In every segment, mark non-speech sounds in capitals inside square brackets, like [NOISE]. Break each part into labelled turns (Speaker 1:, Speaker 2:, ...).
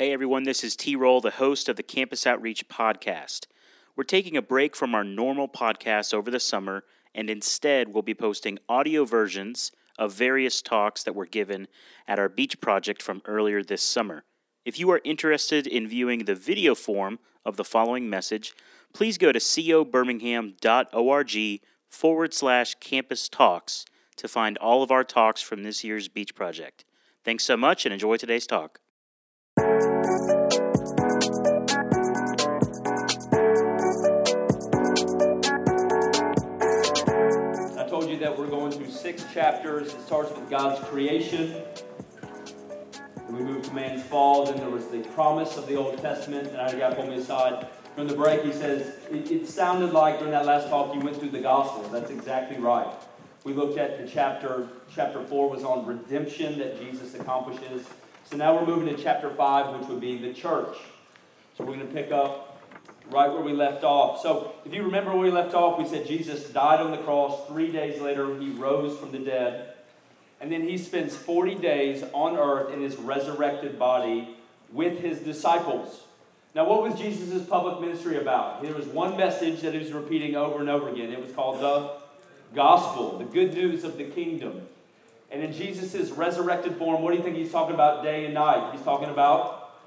Speaker 1: Hey everyone, this is T Roll, the host of the Campus Outreach podcast. We're taking a break from our normal podcasts over the summer, and instead we'll be posting audio versions of various talks that were given at our beach project from earlier this summer. If you are interested in viewing the video form of the following message, please go to cobirmingham.org forward slash campus talks to find all of our talks from this year's beach project. Thanks so much and enjoy today's talk.
Speaker 2: Six chapters. It starts with God's creation. Then we move to man's fall. Then there was the promise of the Old Testament. And I got pulled me aside. From the break, he says, it, it sounded like during that last talk you went through the gospel. That's exactly right. We looked at the chapter, chapter 4 was on redemption that Jesus accomplishes. So now we're moving to chapter 5, which would be the church. So we're going to pick up right where we left off. So if you remember where we left off, we said Jesus died on the cross. Three days later, he rose from the dead. And then he spends 40 days on earth in his resurrected body with his disciples. Now, what was Jesus' public ministry about? There was one message that he was repeating over and over again. It was called the gospel, the good news of the kingdom. And in Jesus' resurrected form, what do you think he's talking about day and night? He's talking about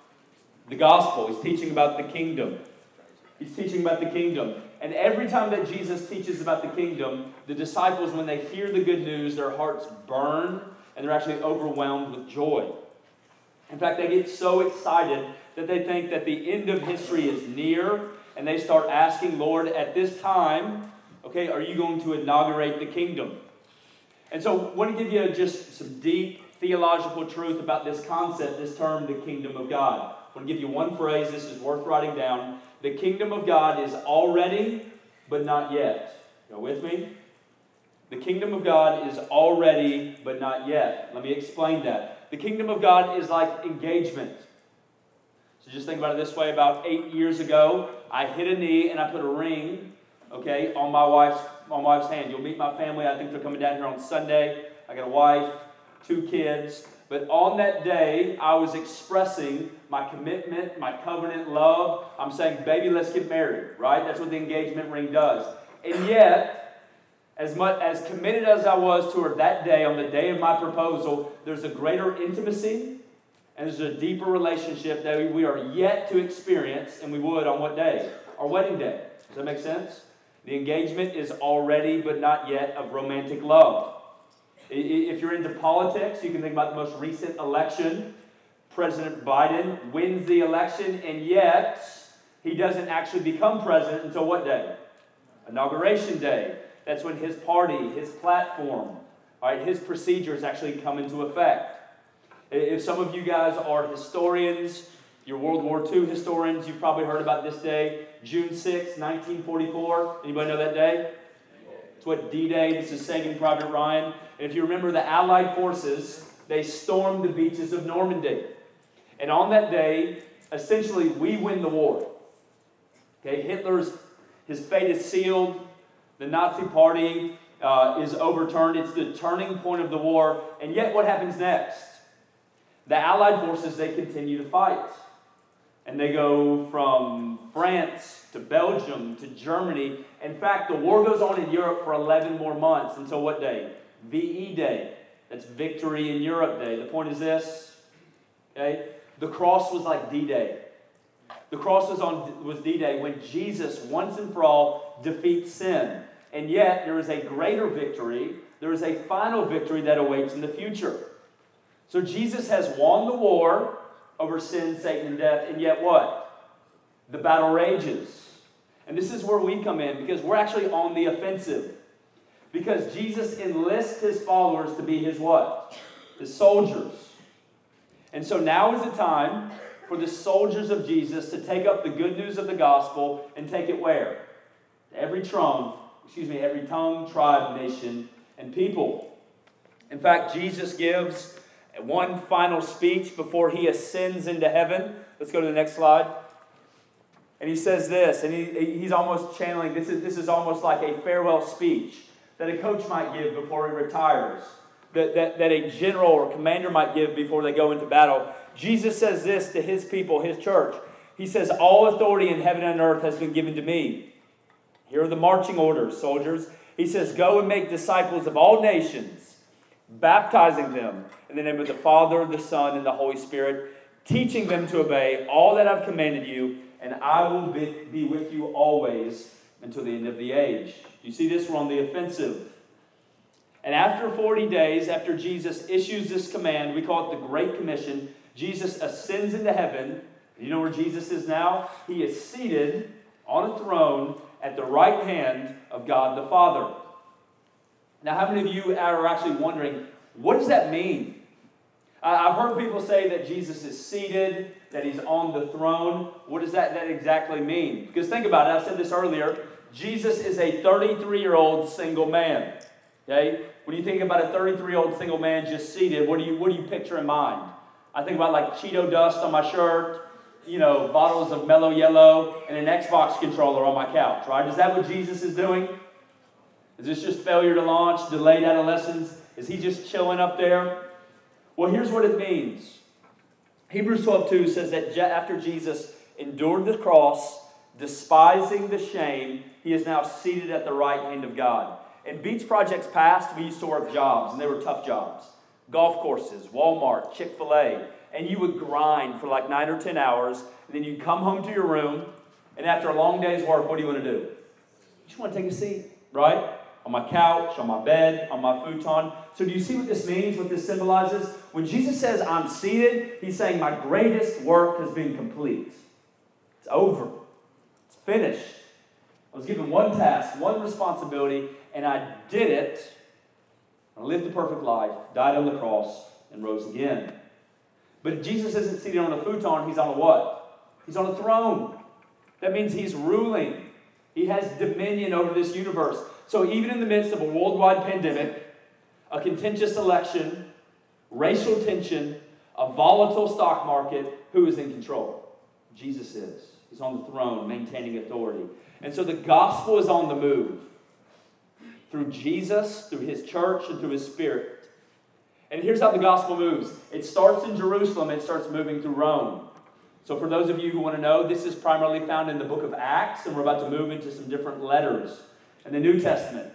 Speaker 2: the gospel. He's teaching about the kingdom. He's teaching about the kingdom. And every time that Jesus teaches about the kingdom, the disciples, when they hear the good news, their hearts burn and they're actually overwhelmed with joy. In fact, they get so excited that they think that the end of history is near and they start asking, Lord, at this time, okay, are you going to inaugurate the kingdom? And so I want to give you just some deep theological truth about this concept, this term, the kingdom of God. I want to give you one phrase, this is worth writing down. The kingdom of God is already, but not yet. Go with me? The kingdom of God is already, but not yet. Let me explain that. The kingdom of God is like engagement. So just think about it this way about eight years ago, I hit a knee and I put a ring, okay, on my wife's on my wife's hand. You'll meet my family. I think they're coming down here on Sunday. I got a wife, two kids. But on that day, I was expressing my commitment, my covenant love. I'm saying, baby, let's get married, right? That's what the engagement ring does. And yet, as much as committed as I was to her that day, on the day of my proposal, there's a greater intimacy and there's a deeper relationship that we are yet to experience, and we would on what day? Our wedding day. Does that make sense? The engagement is already, but not yet, of romantic love. You're into politics, you can think about the most recent election. President Biden wins the election, and yet he doesn't actually become president until what day? Inauguration day. That's when his party, his platform, all right, his procedures actually come into effect. If some of you guys are historians, you're World War II historians, you've probably heard about this day. June 6, 1944. Anybody know that day? It's what D-Day, this is Saving Private Ryan. If you remember the Allied forces, they stormed the beaches of Normandy. And on that day, essentially, we win the war. Okay, Hitler's, his fate is sealed. The Nazi party uh, is overturned. It's the turning point of the war. And yet, what happens next? The Allied forces, they continue to fight. And they go from France to Belgium to Germany. In fact, the war goes on in Europe for 11 more months until what day? VE Day. That's Victory in Europe Day. The point is this, okay? The cross was like D Day. The cross was on was D Day when Jesus once and for all defeats sin. And yet there is a greater victory. There is a final victory that awaits in the future. So Jesus has won the war over sin, Satan, and death. And yet, what? The battle rages. And this is where we come in because we're actually on the offensive. Because Jesus enlists his followers to be his what? His soldiers. And so now is the time for the soldiers of Jesus to take up the good news of the gospel and take it where? Every tongue, excuse me, every tongue, tribe, nation, and people. In fact, Jesus gives one final speech before he ascends into heaven. Let's go to the next slide. And he says this, and he, he's almost channeling this is, this is almost like a farewell speech that a coach might give before he retires, that, that, that a general or commander might give before they go into battle. Jesus says this to his people, his church. He says, All authority in heaven and earth has been given to me. Here are the marching orders, soldiers. He says, Go and make disciples of all nations, baptizing them in the name of the Father, the Son, and the Holy Spirit, teaching them to obey all that I've commanded you, and I will be, be with you always until the end of the age. You see this? We're on the offensive. And after 40 days, after Jesus issues this command, we call it the Great Commission, Jesus ascends into heaven. You know where Jesus is now? He is seated on a throne at the right hand of God the Father. Now, how many of you are actually wondering, what does that mean? I've heard people say that Jesus is seated, that he's on the throne. What does that, that exactly mean? Because think about it, I said this earlier. Jesus is a 33 year old single man. Okay? When you think about a 33 year old single man just seated, what do, you, what do you picture in mind? I think about like Cheeto dust on my shirt, you know, bottles of Mello Yello, and an Xbox controller on my couch, right? Is that what Jesus is doing? Is this just failure to launch, delayed adolescence? Is he just chilling up there? Well, here's what it means. Hebrews 12 2 says that after Jesus endured the cross, despising the shame, he is now seated at the right hand of God. In Beach Projects past, we used to work jobs, and they were tough jobs. Golf courses, Walmart, Chick fil A. And you would grind for like nine or 10 hours, and then you'd come home to your room, and after a long day's work, what do you want to do? You just want to take a seat, right? On my couch, on my bed, on my futon. So, do you see what this means, what this symbolizes? When Jesus says, I'm seated, he's saying, My greatest work has been complete. It's over, it's finished. I was given one task, one responsibility, and I did it. I lived the perfect life, died on the cross, and rose again. But Jesus isn't seated on a futon, he's on a what? He's on a throne. That means he's ruling. He has dominion over this universe. So even in the midst of a worldwide pandemic, a contentious election, racial tension, a volatile stock market, who is in control? Jesus is. He's on the throne, maintaining authority. And so the gospel is on the move through Jesus, through his church, and through his spirit. And here's how the gospel moves it starts in Jerusalem, it starts moving through Rome. So, for those of you who want to know, this is primarily found in the book of Acts, and we're about to move into some different letters in the New Testament.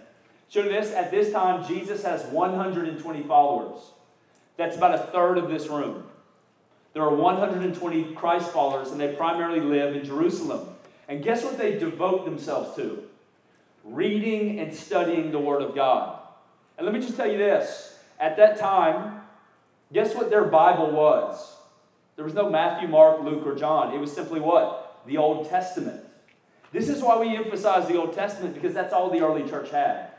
Speaker 2: Show this, at this time, Jesus has 120 followers. That's about a third of this room. There are 120 Christ followers, and they primarily live in Jerusalem. And guess what they devote themselves to? Reading and studying the Word of God. And let me just tell you this at that time, guess what their Bible was? There was no Matthew, Mark, Luke, or John. It was simply what? The Old Testament. This is why we emphasize the Old Testament because that's all the early church had.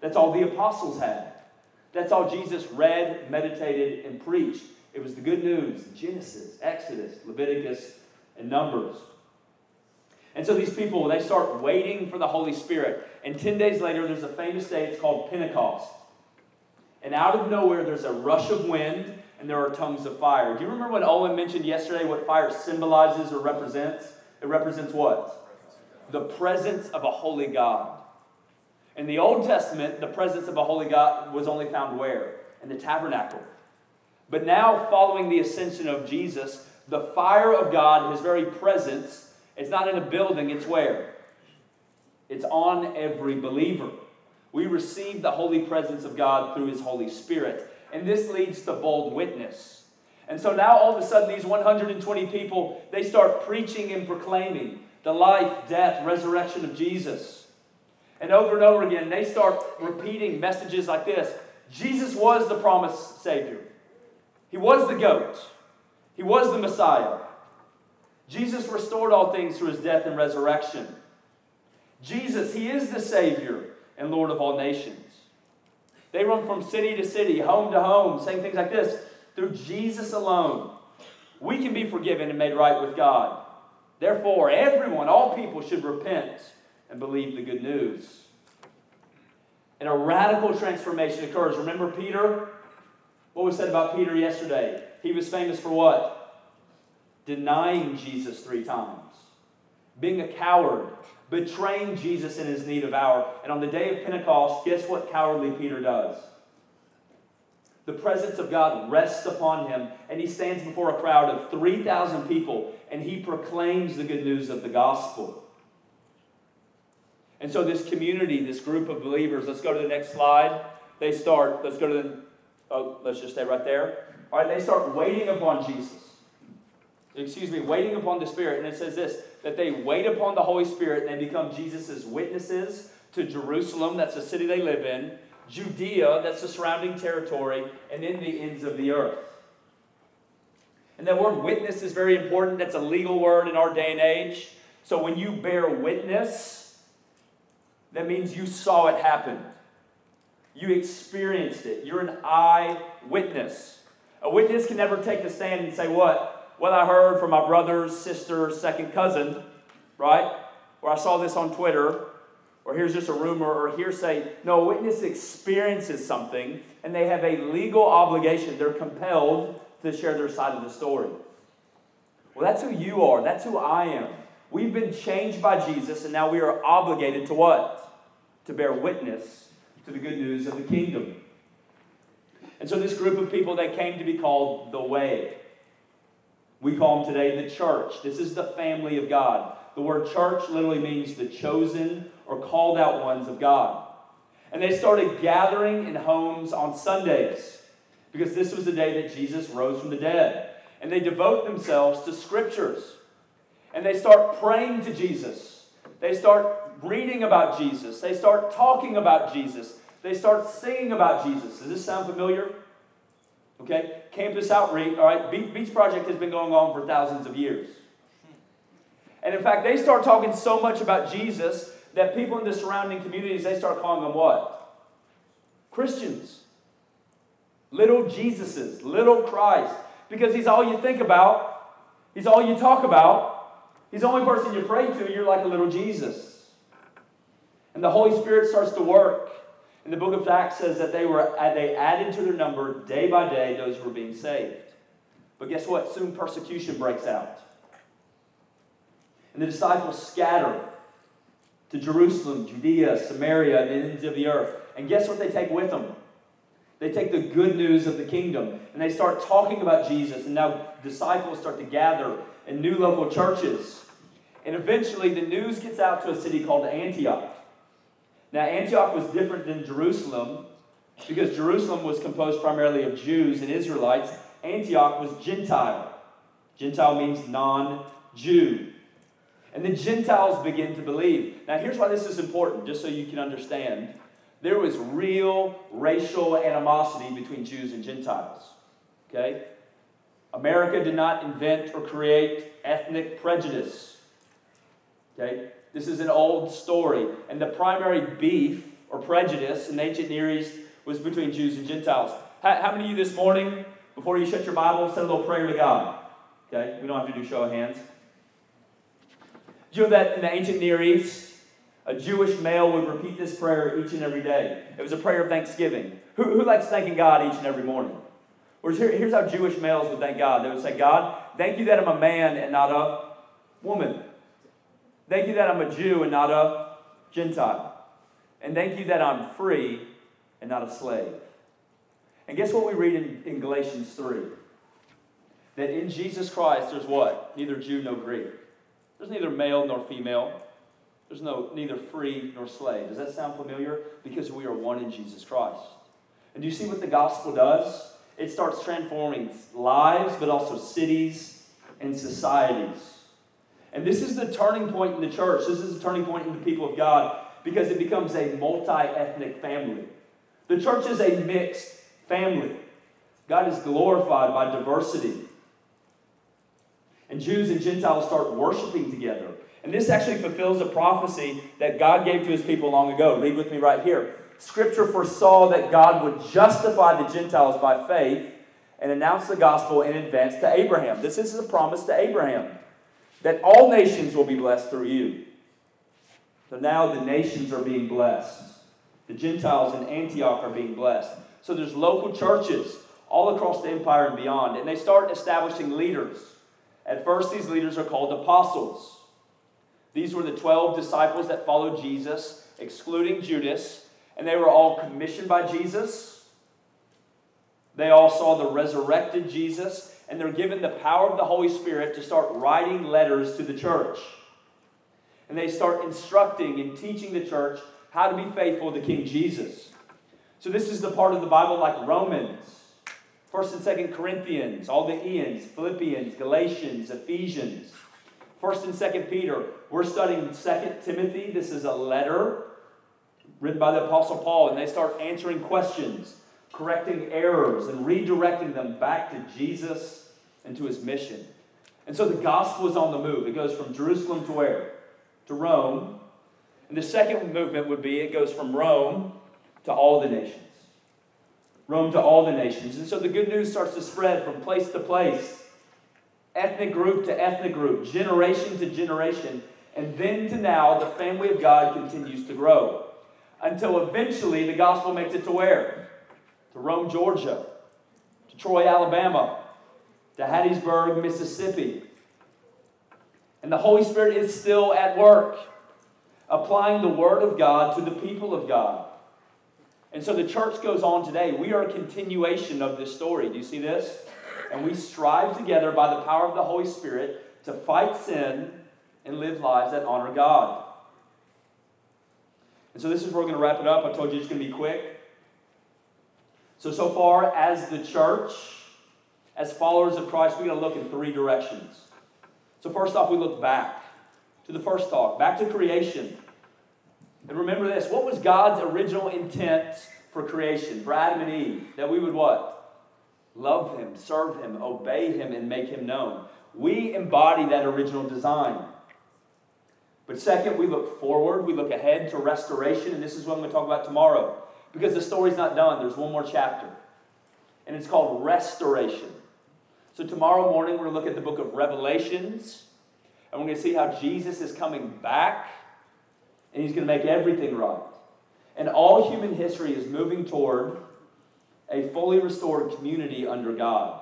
Speaker 2: That's all the apostles had. That's all Jesus read, meditated, and preached. It was the good news Genesis, Exodus, Leviticus, and Numbers. And so these people, they start waiting for the Holy Spirit. And 10 days later, there's a famous day, it's called Pentecost. And out of nowhere, there's a rush of wind and there are tongues of fire. Do you remember what Owen mentioned yesterday what fire symbolizes or represents? It represents what? The presence of a holy God. In the Old Testament, the presence of a holy God was only found where? In the tabernacle. But now, following the ascension of Jesus, the fire of God, his very presence, it's not in a building, it's where? It's on every believer. We receive the holy presence of God through his Holy Spirit. And this leads to bold witness. And so now all of a sudden, these 120 people, they start preaching and proclaiming the life, death, resurrection of Jesus. And over and over again, they start repeating messages like this Jesus was the promised Savior. He was the goat. He was the Messiah. Jesus restored all things through his death and resurrection. Jesus, he is the Savior and Lord of all nations. They run from city to city, home to home, saying things like this through Jesus alone, we can be forgiven and made right with God. Therefore, everyone, all people should repent and believe the good news. And a radical transformation occurs. Remember Peter? What was said about Peter yesterday? He was famous for what? Denying Jesus three times, being a coward, betraying Jesus in his need of hour. And on the day of Pentecost, guess what cowardly Peter does? The presence of God rests upon him, and he stands before a crowd of 3,000 people and he proclaims the good news of the gospel. And so, this community, this group of believers, let's go to the next slide. They start, let's go to the, oh, let's just stay right there. All right, they start waiting upon Jesus. Excuse me, waiting upon the Spirit. And it says this that they wait upon the Holy Spirit and they become Jesus' witnesses to Jerusalem, that's the city they live in, Judea, that's the surrounding territory, and in the ends of the earth. And that word witness is very important. That's a legal word in our day and age. So when you bear witness, that means you saw it happen. You experienced it. You're an eyewitness. A witness can never take the stand and say, What? Well, I heard from my brother's sister, second cousin, right? Or I saw this on Twitter, or here's just a rumor or hearsay. No, a witness experiences something and they have a legal obligation. They're compelled to share their side of the story. Well, that's who you are. That's who I am. We've been changed by Jesus, and now we are obligated to what? To bear witness to the good news of the kingdom. And so, this group of people that came to be called the Way, we call them today the church. This is the family of God. The word church literally means the chosen or called out ones of God. And they started gathering in homes on Sundays because this was the day that Jesus rose from the dead. And they devote themselves to scriptures. And they start praying to Jesus. They start reading about Jesus. They start talking about Jesus. They start singing about Jesus. Does this sound familiar? Okay, campus outreach, all right, Beach Project has been going on for thousands of years. And in fact, they start talking so much about Jesus that people in the surrounding communities, they start calling them what? Christians. Little Jesuses, little Christ. Because he's all you think about, he's all you talk about, he's the only person you pray to, you're like a little Jesus. And the Holy Spirit starts to work. And the book of Acts says that they were uh, they added to their number day by day those who were being saved. But guess what? Soon persecution breaks out. And the disciples scatter to Jerusalem, Judea, Samaria, and the ends of the earth. And guess what they take with them? They take the good news of the kingdom and they start talking about Jesus. And now disciples start to gather in new local churches. And eventually the news gets out to a city called Antioch. Now, Antioch was different than Jerusalem because Jerusalem was composed primarily of Jews and Israelites. Antioch was Gentile. Gentile means non Jew. And the Gentiles begin to believe. Now, here's why this is important, just so you can understand. There was real racial animosity between Jews and Gentiles. Okay? America did not invent or create ethnic prejudice. Okay? This is an old story. And the primary beef or prejudice in the ancient Near East was between Jews and Gentiles. How, how many of you this morning, before you shut your Bible, said a little prayer to God? Okay? We don't have to do show of hands. You know that in the ancient Near East, a Jewish male would repeat this prayer each and every day? It was a prayer of thanksgiving. Who, who likes thanking God each and every morning? Whereas here, here's how Jewish males would thank God. They would say, God, thank you that I'm a man and not a woman. Thank you that I'm a Jew and not a Gentile. And thank you that I'm free and not a slave. And guess what we read in, in Galatians 3? That in Jesus Christ there's what? Neither Jew nor Greek. There's neither male nor female. There's no neither free nor slave. Does that sound familiar? Because we are one in Jesus Christ. And do you see what the gospel does? It starts transforming lives, but also cities and societies. And this is the turning point in the church. This is the turning point in the people of God because it becomes a multi ethnic family. The church is a mixed family. God is glorified by diversity. And Jews and Gentiles start worshiping together. And this actually fulfills a prophecy that God gave to his people long ago. Read with me right here. Scripture foresaw that God would justify the Gentiles by faith and announce the gospel in advance to Abraham. This is a promise to Abraham that all nations will be blessed through you. So now the nations are being blessed. The Gentiles in Antioch are being blessed. So there's local churches all across the empire and beyond, and they start establishing leaders. At first, these leaders are called apostles. These were the 12 disciples that followed Jesus, excluding Judas, and they were all commissioned by Jesus. They all saw the resurrected Jesus, and they're given the power of the Holy Spirit to start writing letters to the church. And they start instructing and teaching the church how to be faithful to King Jesus. So, this is the part of the Bible like Romans, 1st and 2nd Corinthians, all the Ians, Philippians, Galatians, Ephesians, 1st and 2nd Peter. We're studying 2nd Timothy. This is a letter written by the Apostle Paul, and they start answering questions, correcting errors, and redirecting them back to Jesus and to his mission. And so the gospel is on the move. It goes from Jerusalem to where? To Rome. And the second movement would be it goes from Rome to all the nations. Rome to all the nations. And so the good news starts to spread from place to place, ethnic group to ethnic group, generation to generation. And then to now, the family of God continues to grow until eventually the gospel makes it to where? To Rome, Georgia, to Troy, Alabama, to Hattiesburg, Mississippi. And the Holy Spirit is still at work, applying the Word of God to the people of God. And so the church goes on today. We are a continuation of this story. Do you see this? And we strive together by the power of the Holy Spirit to fight sin and live lives that honor God. And so this is where we're going to wrap it up. I told you it's going to be quick. So, so far as the church, as followers of Christ, we're going to look in three directions. So, first off, we look back to the first talk, back to creation. And remember this what was God's original intent for creation, for Adam and Eve? That we would what? Love Him, serve Him, obey Him, and make Him known. We embody that original design. But second, we look forward, we look ahead to restoration, and this is what I'm going to talk about tomorrow. Because the story's not done, there's one more chapter. And it's called restoration. So tomorrow morning, we're going to look at the book of Revelations, and we're going to see how Jesus is coming back, and he's going to make everything right. And all human history is moving toward a fully restored community under God.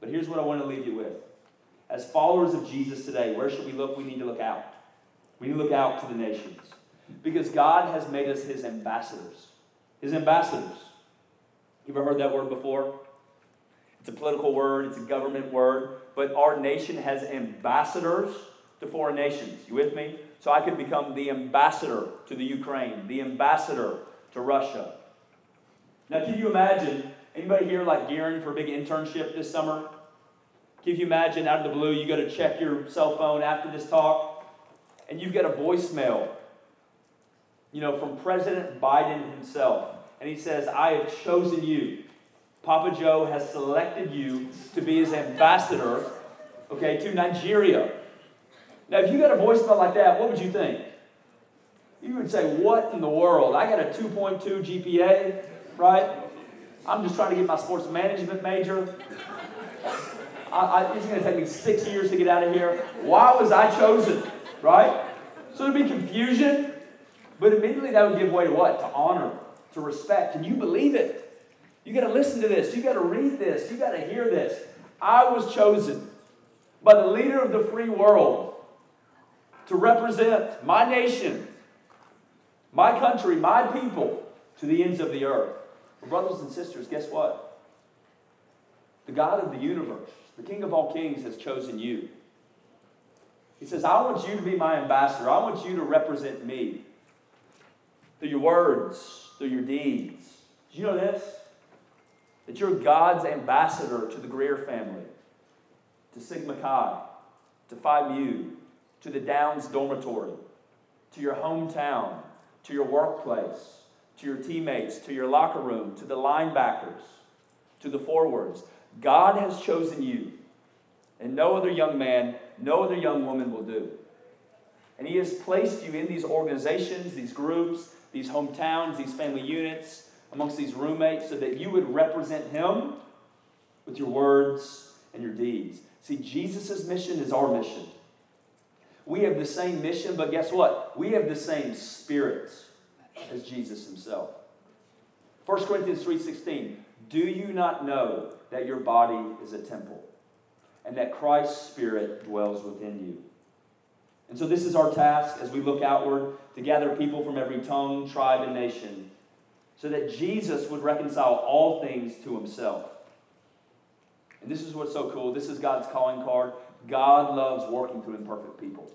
Speaker 2: But here's what I want to leave you with. As followers of Jesus today, where should we look? We need to look out. We need to look out to the nations because God has made us his ambassadors. His ambassadors. You ever heard that word before? It's a political word, it's a government word, but our nation has ambassadors to foreign nations. You with me? So I could become the ambassador to the Ukraine, the ambassador to Russia. Now, can you imagine anybody here like gearing for a big internship this summer? Can you imagine out of the blue you go to check your cell phone after this talk and you've got a voicemail, you know, from President Biden himself. And he says, I have chosen you. Papa Joe has selected you to be his ambassador, okay, to Nigeria. Now, if you got a voicemail like that, what would you think? You would say, What in the world? I got a 2.2 GPA, right? I'm just trying to get my sports management major. I, I, it's going to take me six years to get out of here. Why was I chosen? right? So there'd be confusion, but immediately that would give way to what? To honor, to respect. Can you believe it? You got to listen to this. You got to read this. You got to hear this. I was chosen by the leader of the free world to represent my nation, my country, my people to the ends of the earth. Well, brothers and sisters, guess what? The God of the universe, the King of all kings, has chosen you. He says, I want you to be my ambassador. I want you to represent me through your words, through your deeds. Do you know this? That you're God's ambassador to the Greer family, to Sigma Chi, to Phi Mu, to the Downs dormitory, to your hometown, to your workplace, to your teammates, to your locker room, to the linebackers, to the forwards. God has chosen you, and no other young man no other young woman will do. And He has placed you in these organizations, these groups, these hometowns, these family units, amongst these roommates, so that you would represent Him with your words and your deeds. See, Jesus' mission is our mission. We have the same mission, but guess what? We have the same spirit as Jesus himself. 1 Corinthians 3:16 Do you not know that your body is a temple and that Christ's Spirit dwells within you. And so, this is our task as we look outward to gather people from every tongue, tribe, and nation, so that Jesus would reconcile all things to himself. And this is what's so cool. This is God's calling card. God loves working through imperfect people.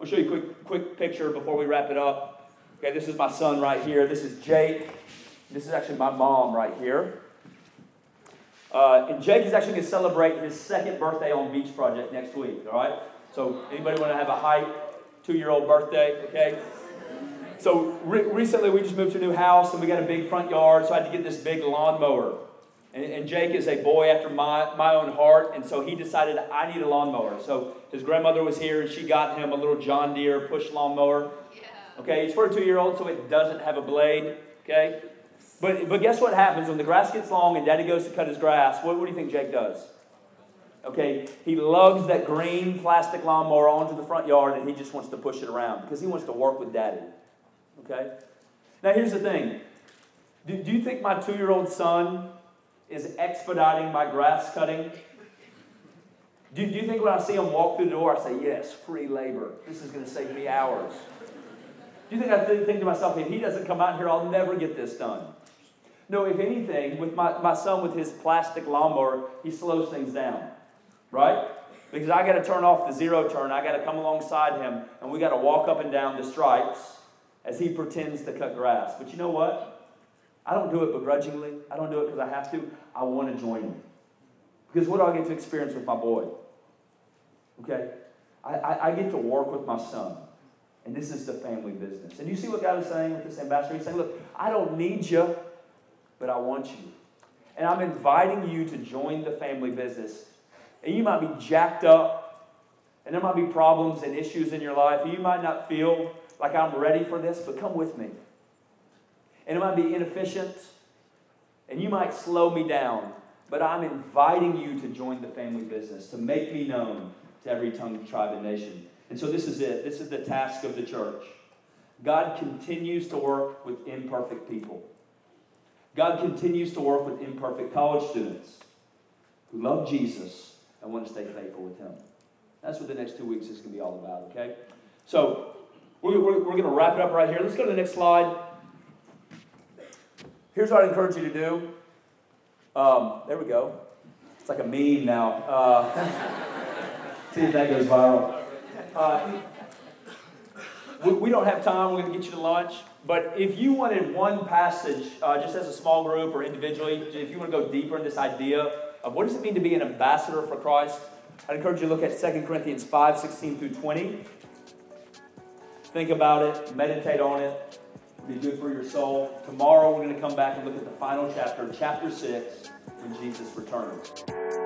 Speaker 2: I'll show you a quick, quick picture before we wrap it up. Okay, this is my son right here. This is Jake. This is actually my mom right here. Uh, and Jake is actually going to celebrate his second birthday on Beach Project next week, all right? So, anybody want to have a hype two year old birthday, okay? So, re- recently we just moved to a new house and we got a big front yard, so I had to get this big lawnmower. And, and Jake is a boy after my, my own heart, and so he decided I need a lawnmower. So, his grandmother was here and she got him a little John Deere push lawnmower. Okay, it's for a two year old, so it doesn't have a blade, okay? But, but guess what happens when the grass gets long and daddy goes to cut his grass? What, what do you think Jake does? Okay, he lugs that green plastic lawnmower onto the front yard and he just wants to push it around because he wants to work with daddy. Okay? Now, here's the thing do, do you think my two year old son is expediting my grass cutting? Do, do you think when I see him walk through the door, I say, Yes, free labor. This is going to save me hours? Do you think I think to myself, if he doesn't come out here, I'll never get this done? No, if anything, with my, my son with his plastic lawnmower, he slows things down, right? Because I got to turn off the zero turn. I got to come alongside him, and we got to walk up and down the stripes as he pretends to cut grass. But you know what? I don't do it begrudgingly. I don't do it because I have to. I want to join him. Because what do I get to experience with my boy? Okay? I, I, I get to work with my son. And this is the family business. And you see what God is saying with this ambassador? He's saying, look, I don't need you but I want you. And I'm inviting you to join the family business. And you might be jacked up, and there might be problems and issues in your life. You might not feel like I'm ready for this, but come with me. And it might be inefficient, and you might slow me down, but I'm inviting you to join the family business, to make me known to every tongue, tribe, and nation. And so this is it. This is the task of the church. God continues to work with imperfect people. God continues to work with imperfect college students who love Jesus and want to stay faithful with Him. That's what the next two weeks is going to be all about, okay? So, we're, we're, we're going to wrap it up right here. Let's go to the next slide. Here's what I encourage you to do. Um, there we go. It's like a meme now. Uh, [LAUGHS] see if that goes viral. Uh, we, we don't have time. We're going to get you to lunch. But if you wanted one passage, uh, just as a small group or individually, if you want to go deeper in this idea of what does it mean to be an ambassador for Christ, I'd encourage you to look at 2 Corinthians 5 16 through 20. Think about it, meditate on it, be good for your soul. Tomorrow we're going to come back and look at the final chapter, chapter 6, when Jesus returns.